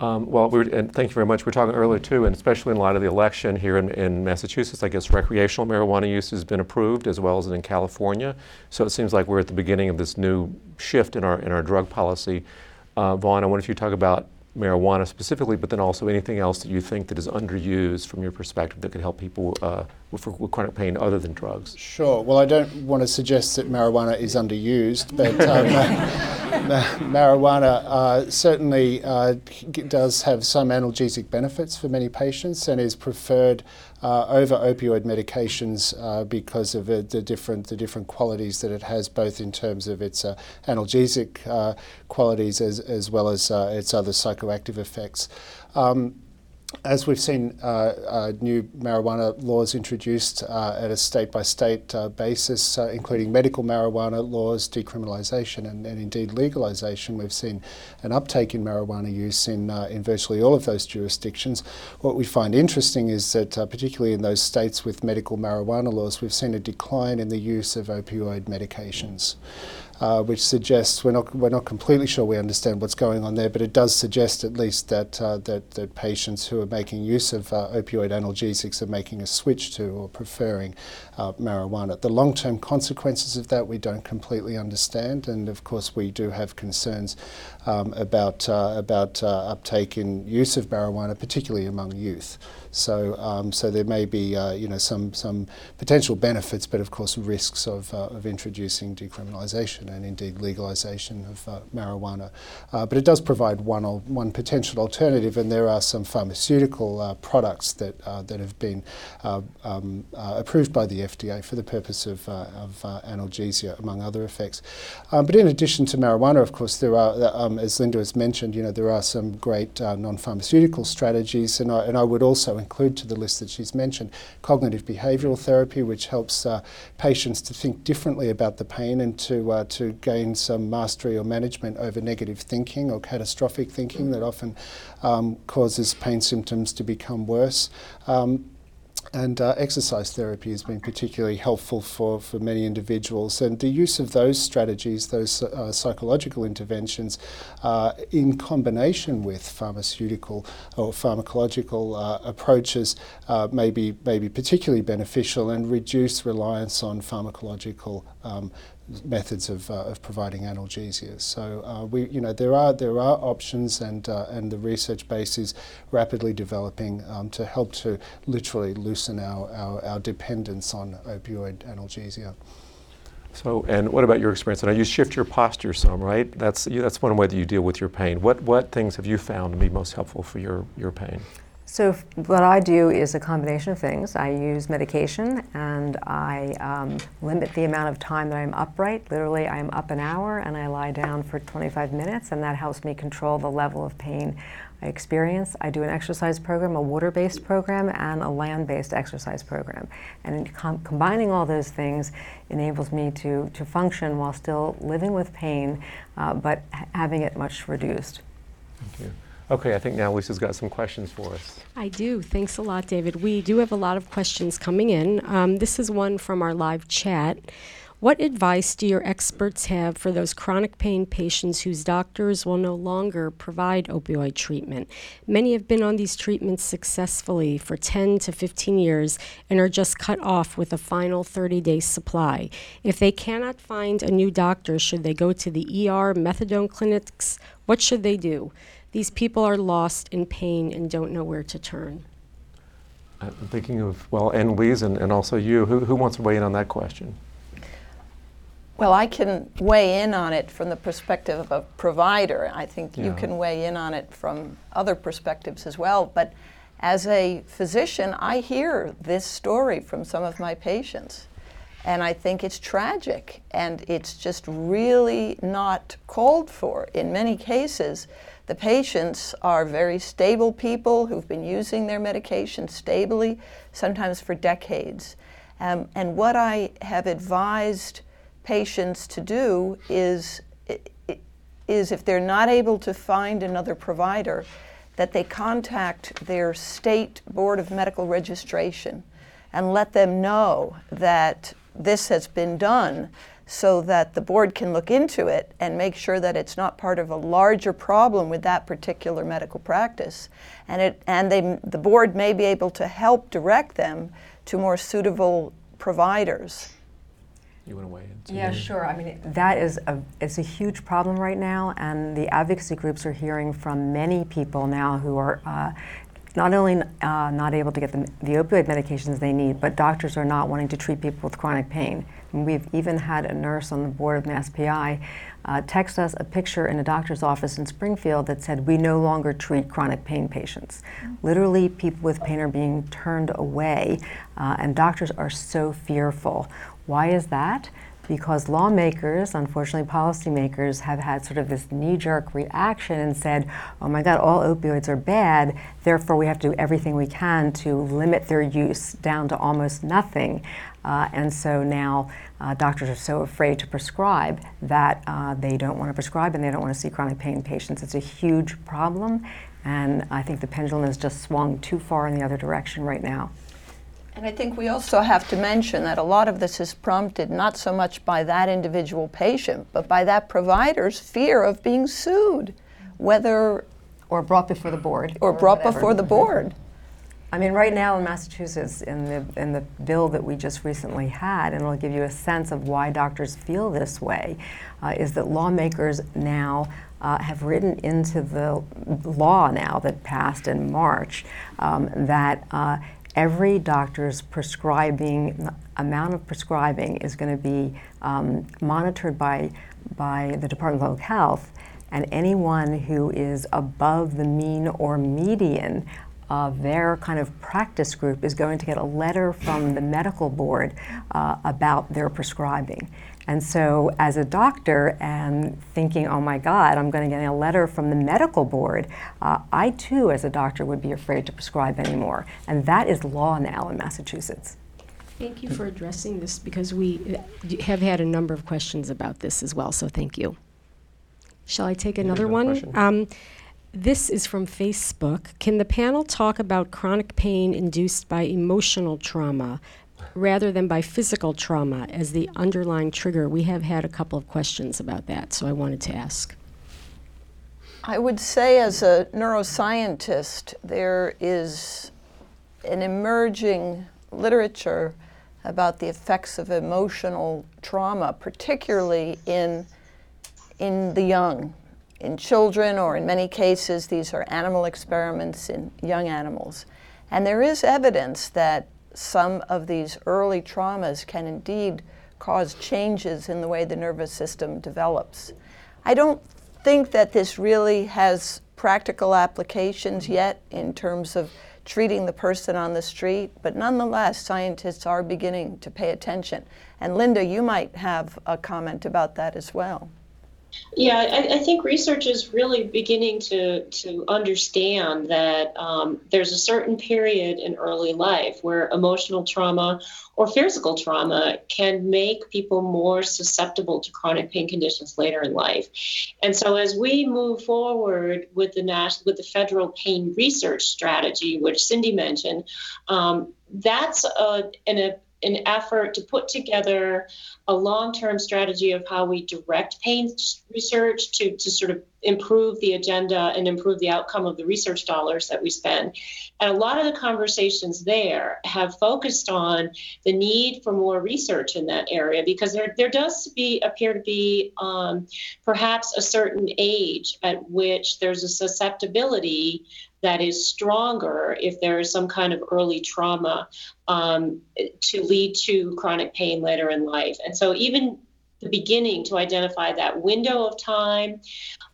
Um, well, we were, and thank you very much. We were talking earlier too, and especially in light of the election here in, in, Massachusetts, I guess recreational marijuana use has been approved as well as in California. So it seems like we're at the beginning of this new shift in our in our drug policy. Uh, Vaughn, I wonder if you talk about marijuana specifically, but then also anything else that you think that is underused from your perspective that could help people uh, with, with, chronic pain other than drugs? Sure. Well, I don't want to suggest that marijuana is underused, but <laughs> um, marijuana uh, certainly uh, does have some analgesic benefits for many patients and is preferred uh, over opioid medications uh, because of the different the different qualities that it has, both in terms of its uh, analgesic uh, qualities as as well as uh, its other psychoactive effects. Um, as we've seen uh, uh, new marijuana laws introduced uh, at a state by state basis, uh, including medical marijuana laws, decriminalisation, and, and, indeed legalisation, we've seen an uptake in marijuana use in, uh, in virtually all of those jurisdictions. What we find interesting is that, uh, particularly in those states with medical marijuana laws, we've seen a decline in the use of opioid medications uh, which suggests we're not we're not completely sure we understand what's going on there, but it does suggest at least that uh, that, that patients who are making use of uh, opioid analgesics are making a switch to or preferring uh, marijuana. The long-term consequences of that we don't completely understand, and of course we do have concerns um, about uh, about uh, uptake in use of marijuana, particularly among youth. So, um, so there may be uh, you know some some potential benefits, but of course risks of, uh, of introducing decriminalisation and indeed legalisation of uh, marijuana. But it does provide one one potential alternative, and there are some pharmaceutical products that that have been um, approved by the FDA for the purpose of, of analgesia, among other effects. Um, but in addition to marijuana, of course, there are, um, as Linda has mentioned, you know there are some great non-pharmaceutical strategies, and I, and I would also include to the list that she's mentioned cognitive behavioural therapy, which helps uh, patients to think differently about the pain and to, uh, to gain some mastery or management over negative thinking or catastrophic thinking that often um, causes pain symptoms to become worse. Um, and uh, exercise therapy has been particularly helpful for, for many individuals. And the use of those strategies, those uh, psychological interventions, uh, in combination with pharmaceutical or pharmacological uh, approaches, uh, may, be, may be particularly beneficial and reduce reliance on pharmacological um, methods of, uh, of providing analgesia. So uh, we, you know, there are there are options, and uh, and the research base is rapidly developing um, to help to literally loosen our, our, our dependence on opioid analgesia. So, and what about your experience? I know you shift your posture some, right? That's that's one way that you deal with your pain. What what things have you found to be most helpful for your your pain? So what I do is a combination of things. I use medication and I um, limit the amount of time that I'm upright. Literally, I'm up an hour and I lie down for 25 minutes, and that helps me control the level of pain I experience. I do an exercise program, a water-based program, and a land-based exercise program. And com- combining all those things enables me to, to function while still living with pain, uh, but having it much reduced. Thank you. Okay, I think now Lisa's got some questions for us. I do. Thanks a lot, David. We do have a lot of questions coming in. Um, this is one from our live chat. What advice do your experts have for those chronic pain patients whose doctors will no longer provide opioid treatment? Many have been on these treatments successfully for 10 to 15 years and are just cut off with a final 30 day supply. If they cannot find a new doctor, should they go to the ER, methadone clinics? What should they do? These people are lost in pain and don't know where to turn. I'm thinking of, well, Anne Louise and, and also you. Who, who wants to weigh in on that question? Well, I can weigh in on it from the perspective of a provider. I think Yeah. you can weigh in on it from other perspectives as well. But as a physician, I hear this story from some of my patients. And I think it's tragic and it's just really not called for. In many cases, the patients are very stable people who've been using their medication stably, sometimes for decades. Um, and what I have advised patients to do is, is if they're not able to find another provider, that they contact their state board of medical registration and let them know that this has been done so that the board can look into it and make sure that it's not part of a larger problem with that particular medical practice. And, it, and they, the board may be able to help direct them to more suitable providers. You want to weigh in? Yeah, sure. I mean, that is a, it's a huge problem right now, and the advocacy groups are hearing from many people now who are uh, not only uh, not able to get the, the opioid medications they need, but doctors are not wanting to treat people with chronic pain. And we've even had a nurse on the board of MassPI uh, text us a picture in a doctor's office in Springfield that said, We no longer treat chronic pain patients. Mm-hmm. Literally, people with pain are being turned away, uh, and doctors are so fearful. Why is that? Because lawmakers, unfortunately policymakers, have had sort of this knee jerk reaction and said, oh my God, all opioids are bad, therefore we have to do everything we can to limit their use down to almost nothing. Uh, and so now uh, doctors are so afraid to prescribe that uh, they don't want to prescribe and they don't want to see chronic pain patients. It's a huge problem, and I think the pendulum has just swung too far in the other direction right now. And I think we also have to mention that a lot of this is prompted not so much by that individual patient, but by that provider's fear of being sued, whether or brought before the board or, or brought whatever. before the board. I mean, right now in Massachusetts, in the in the bill that we just recently had, and it'll give you a sense of why doctors feel this way, uh, is that lawmakers now uh, have written into the law now that passed in March um, that uh, every doctor's prescribing amount of prescribing is going to be um, monitored by by the Department of Public Health, and anyone who is above the mean or median of their kind of practice group is going to get a letter from the medical board uh, about their prescribing. And so, as a doctor and thinking, oh my God, I'm going to get a letter from the medical board, uh, I too, as a doctor, would be afraid to prescribe anymore. And that is law now in Massachusetts. Thank you for addressing this because we uh, have had a number of questions about this as well, so thank you. Shall I take another one? Um, this is from Facebook. Can the panel talk about chronic pain induced by emotional trauma, rather than by physical trauma as the underlying trigger? We have had a couple of questions about that, so I wanted to ask. I would say, as a neuroscientist, there is an emerging literature about the effects of emotional trauma, particularly in, in the young, in children, or in many cases, these are animal experiments in young animals. And there is evidence that some of these early traumas can indeed cause changes in the way the nervous system develops. I don't think that this really has practical applications yet in terms of treating the person on the street, but nonetheless, scientists are beginning to pay attention. And Linda, you might have a comment about that as well. Yeah, I, I, think research is really beginning to to understand that um, there's a certain period in early life where emotional trauma or physical trauma can make people more susceptible to chronic pain conditions later in life. And so, as we move forward with the national with the federal pain research strategy, which Cindy mentioned, um, that's a, an a an effort to put together a long-term strategy of how we direct pain research to, to sort of improve the agenda and improve the outcome of the research dollars that we spend. And a lot of the conversations there have focused on the need for more research in that area because there, there does be appear to be um, perhaps a certain age at which there's a susceptibility that is stronger if there is some kind of early trauma um, to lead to chronic pain later in life. And so, even the beginning to identify that window of time,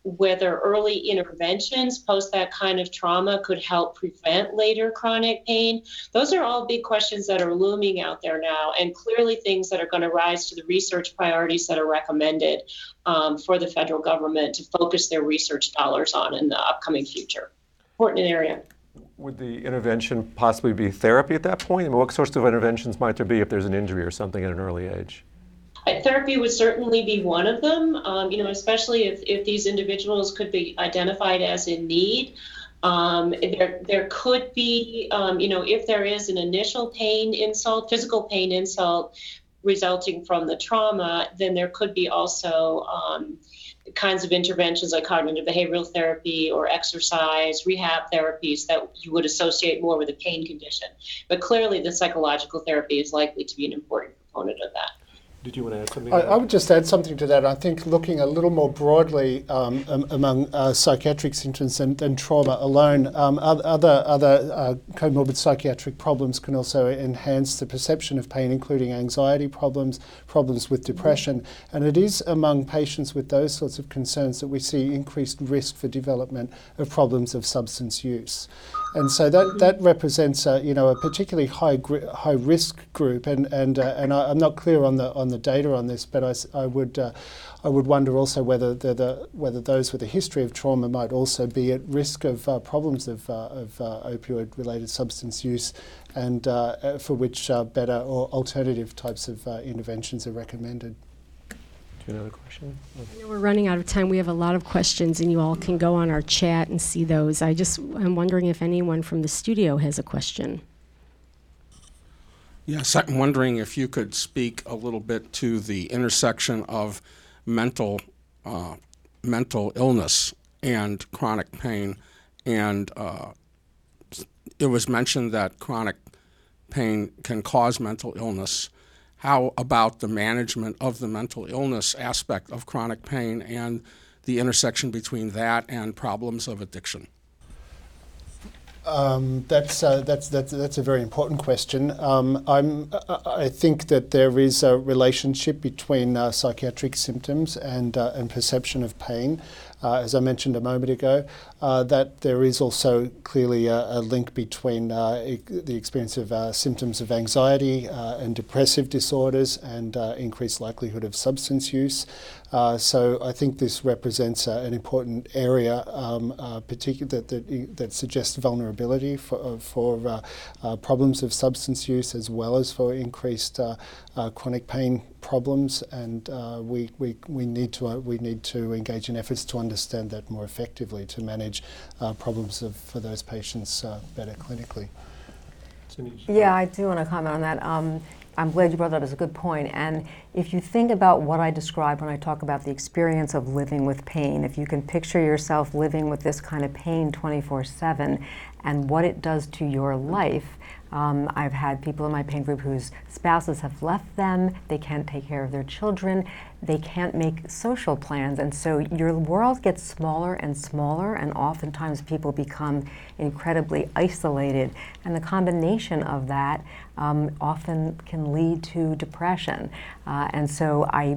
whether early interventions post that kind of trauma could help prevent later chronic pain. Those are all big questions that are looming out there now, and clearly things that are going to rise to the research priorities that are recommended um, for the federal government to focus their research dollars on in the upcoming future. Important area. Would the intervention possibly be therapy at that point? I mean, what sorts of interventions might there be if there's an injury or something at an early age? Uh, therapy would certainly be one of them, um, you know, especially if, if these individuals could be identified as in need. Um, there, there could be, um, you know, if there is an initial pain insult, physical pain insult resulting from the trauma, then there could be also um, kinds of interventions like cognitive behavioral therapy or exercise, rehab therapies that you would associate more with a pain condition. But clearly, the psychological therapy is likely to be an important component of that. Did you want to add something? I, I, would just add something to that. I think looking a little more broadly um, um, among uh, psychiatric symptoms and, than trauma alone, um, other other uh, comorbid psychiatric problems can also enhance the perception of pain, including anxiety problems, problems with depression, and it is among patients with those sorts of concerns that we see increased risk for development of problems of substance use and so that, that represents a, you know a particularly high high risk group. And and uh, and I, am not clear on the on the data on this but I, I would uh, I would wonder also whether the, the, whether those with a history of trauma might also be at risk of uh, problems of, uh, of uh, opioid related substance use and uh, for which better or alternative types of interventions are recommended another question? I know we're running out of time. We have a lot of questions, and you all can go on our chat and see those. I just I'm wondering if anyone from the studio has a question. Yes, I'm wondering if you could speak a little bit to the intersection of mental uh, mental illness and chronic pain, and uh, it was mentioned that chronic pain can cause mental illness how about the management of the mental illness aspect of chronic pain and the intersection between that and problems of addiction? Um, that's, uh, that's, that's, that's a very important question. Um, I'm, I think that there is a relationship between uh, psychiatric symptoms and, uh, and perception of pain uh, as I mentioned a moment ago, uh, that there is also clearly a, a link between uh, e- the experience of uh, symptoms of anxiety uh, and depressive disorders and uh, increased likelihood of substance use. Uh, so I think this represents an important area, um, that, that, that suggests vulnerability for, for problems of substance use as well as for increased chronic pain problems, and we, we, we, need to, we need to engage in efforts to understand that more effectively to manage uh, problems of, for those patients uh, better clinically. Yeah, I do want to comment on that. Um, I'm glad you brought that up as a good point. And if you think about what I described when I talk about the experience of living with pain, if you can picture yourself living with this kind of pain 24 7 and what it does to your life, um, I've had people in my pain group whose spouses have left them, they can't take care of their children, they can't make social plans, and so your world gets smaller and smaller, and oftentimes people become incredibly isolated. And the combination of that um, often can lead to depression. Uh, and so I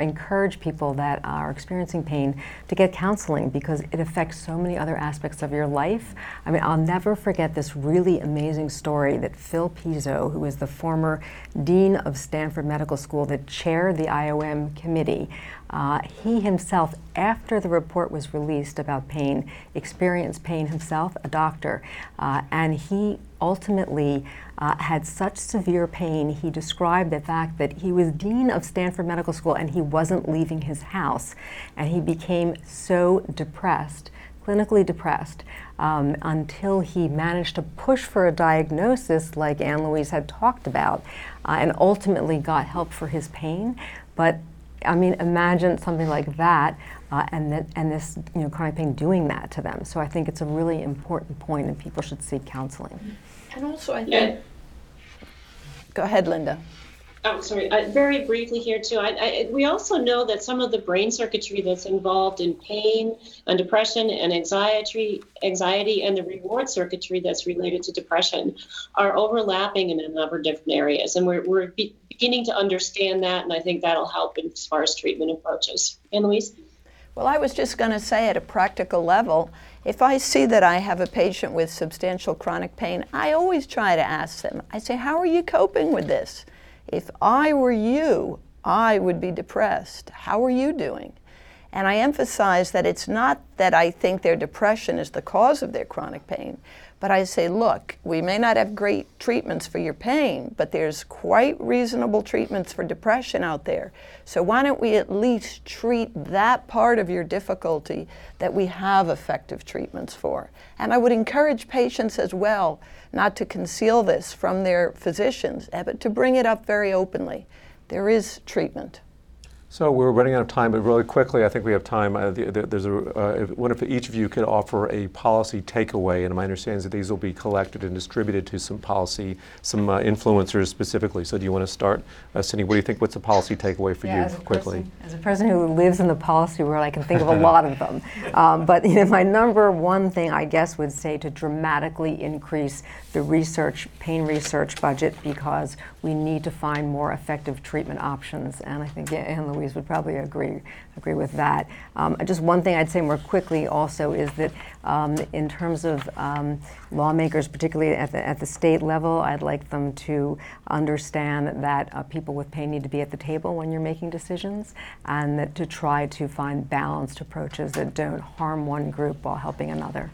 encourage people that are experiencing pain to get counseling because it affects so many other aspects of your life. I mean, I'll never forget this really amazing story that Phil Pizzo, who is the former dean of Stanford Medical School that chaired the IOM committee, uh, he himself, after the report was released about pain, experienced pain himself, a doctor, uh, and he ultimately uh, had such severe pain. He described the fact that he was dean of Stanford Medical School and he wasn't leaving his house, and he became so depressed clinically depressed um, until he managed to push for a diagnosis like Anne Louise had talked about uh, and ultimately got help for his pain. But I mean, imagine something like that, uh, and that, and this you know chronic pain doing that to them. So I think it's a really important point, and people should seek counseling. And also, I think. Yeah. Go ahead, Linda. Oh, sorry. Uh, very briefly here too. I, I, we also know that some of the brain circuitry that's involved in pain and depression and anxiety, anxiety, and the reward circuitry that's related to depression are overlapping in a number of different areas, and we're we're be- beginning to understand that, and I think that'll help as far as treatment approaches. Anne Louise. Well, I was just going to say at a practical level, if I see that I have a patient with substantial chronic pain, I always try to ask them. I say, "How are you coping with this?" If I were you, I would be depressed. How are you doing? And I emphasize that it's not that I think their depression is the cause of their chronic pain, but I say, look, we may not have great treatments for your pain, but there's quite reasonable treatments for depression out there. So why don't we at least treat that part of your difficulty that we have effective treatments for? And I would encourage patients as well not to conceal this from their physicians, but to bring it up very openly. There is treatment. So we're running out of time, but really quickly, I think we have time. Uh, the, the, there's a, uh, if each of you could offer a policy takeaway? And my understanding is that these will be collected and distributed to some policy, some uh, influencers specifically. So do you want to start, uh, Cindy? What do you think? What's the policy takeaway for yeah, you, quickly? Person, as a person who lives in the policy world, I can think of a lot of them. <laughs> Um, but you know, my number one thing, I guess, would say to dramatically increase the research, pain research budget because we need to find more effective treatment options. And I think Anne Louise would probably agree agree with that. Um, just one thing I'd say more quickly also is that um, in terms of um, lawmakers, particularly at the, at the state level, I'd like them to understand that uh, people with pain need to be at the table when you're making decisions and that to try to find balanced approaches that don't harm one group while helping another.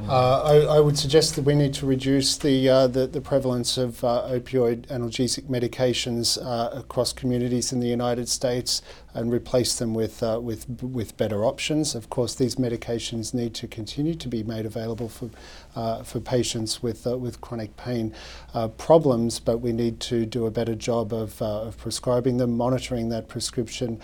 Uh, I, I, would suggest that we need to reduce the uh, the, the, prevalence of uh, opioid analgesic medications uh, across communities in the United States and replace them with uh, with with better options. Of course, these medications need to continue to be made available for uh, for patients with uh, with chronic pain uh, problems, but we need to do a better job of, uh, of prescribing them, monitoring that prescription,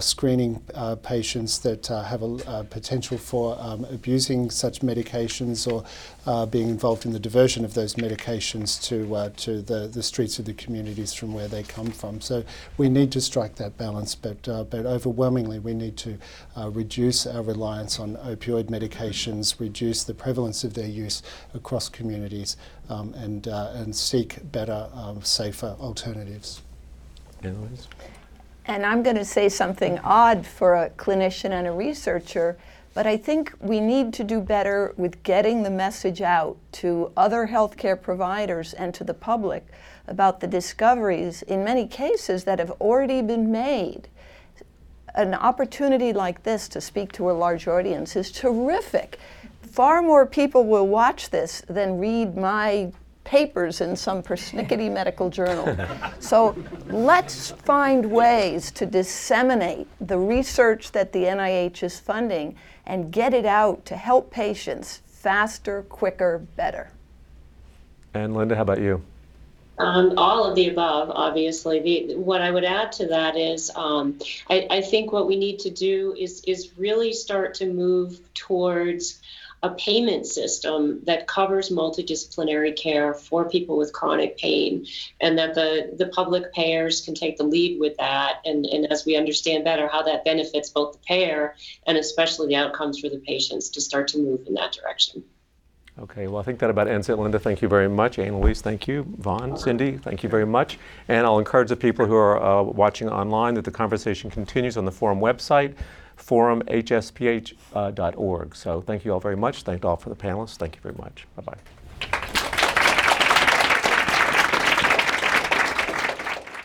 screening patients that have a, a potential for um, abusing such medications or uh, being involved in the diversion of those medications to, uh, to the, the streets of the communities from where they come from. So we need to strike that balance, but, uh, but overwhelmingly we need to uh, reduce our reliance on opioid medications, reduce the prevalence of their use across communities, um, and, uh, and seek better, um, safer alternatives. Anyways. And I'm going to say something odd for a clinician and a researcher. But I think we need to do better with getting the message out to other healthcare providers and to the public about the discoveries, in many cases, that have already been made. An opportunity like this to speak to a large audience is terrific. Far more people will watch this than read my papers in some persnickety medical journal. <laughs> So let's find ways to disseminate the research that the NIH is funding and get it out to help patients faster, quicker, better. And Linda, how about you? Um, all of the above, obviously. The, what I would add to that is, um, I, I, think what we need to do is is really start to move towards a payment system that covers multidisciplinary care for people with chronic pain and that the, the public payers can take the lead with that and, and as we understand better how that benefits both the payer and especially the outcomes for the patients to start to move in that direction. Okay, well, I think that about ends it. Linda, thank you very much. Anne Louise, thank you. Vaughn, Cindy, thank you very much. And I'll encourage the people who are uh, watching online that the conversation continues on the forum website forumhsph.org. Uh, so thank you all very much. Thank all for the panelists. Thank you very much. Bye bye.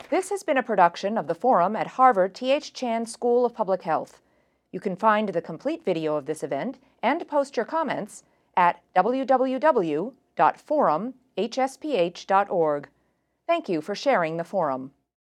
This has been a production of the Forum at Harvard T.H. Chan School of Public Health. You can find the complete video of this event and post your comments at www.forumhsph.org. Thank you for sharing the forum.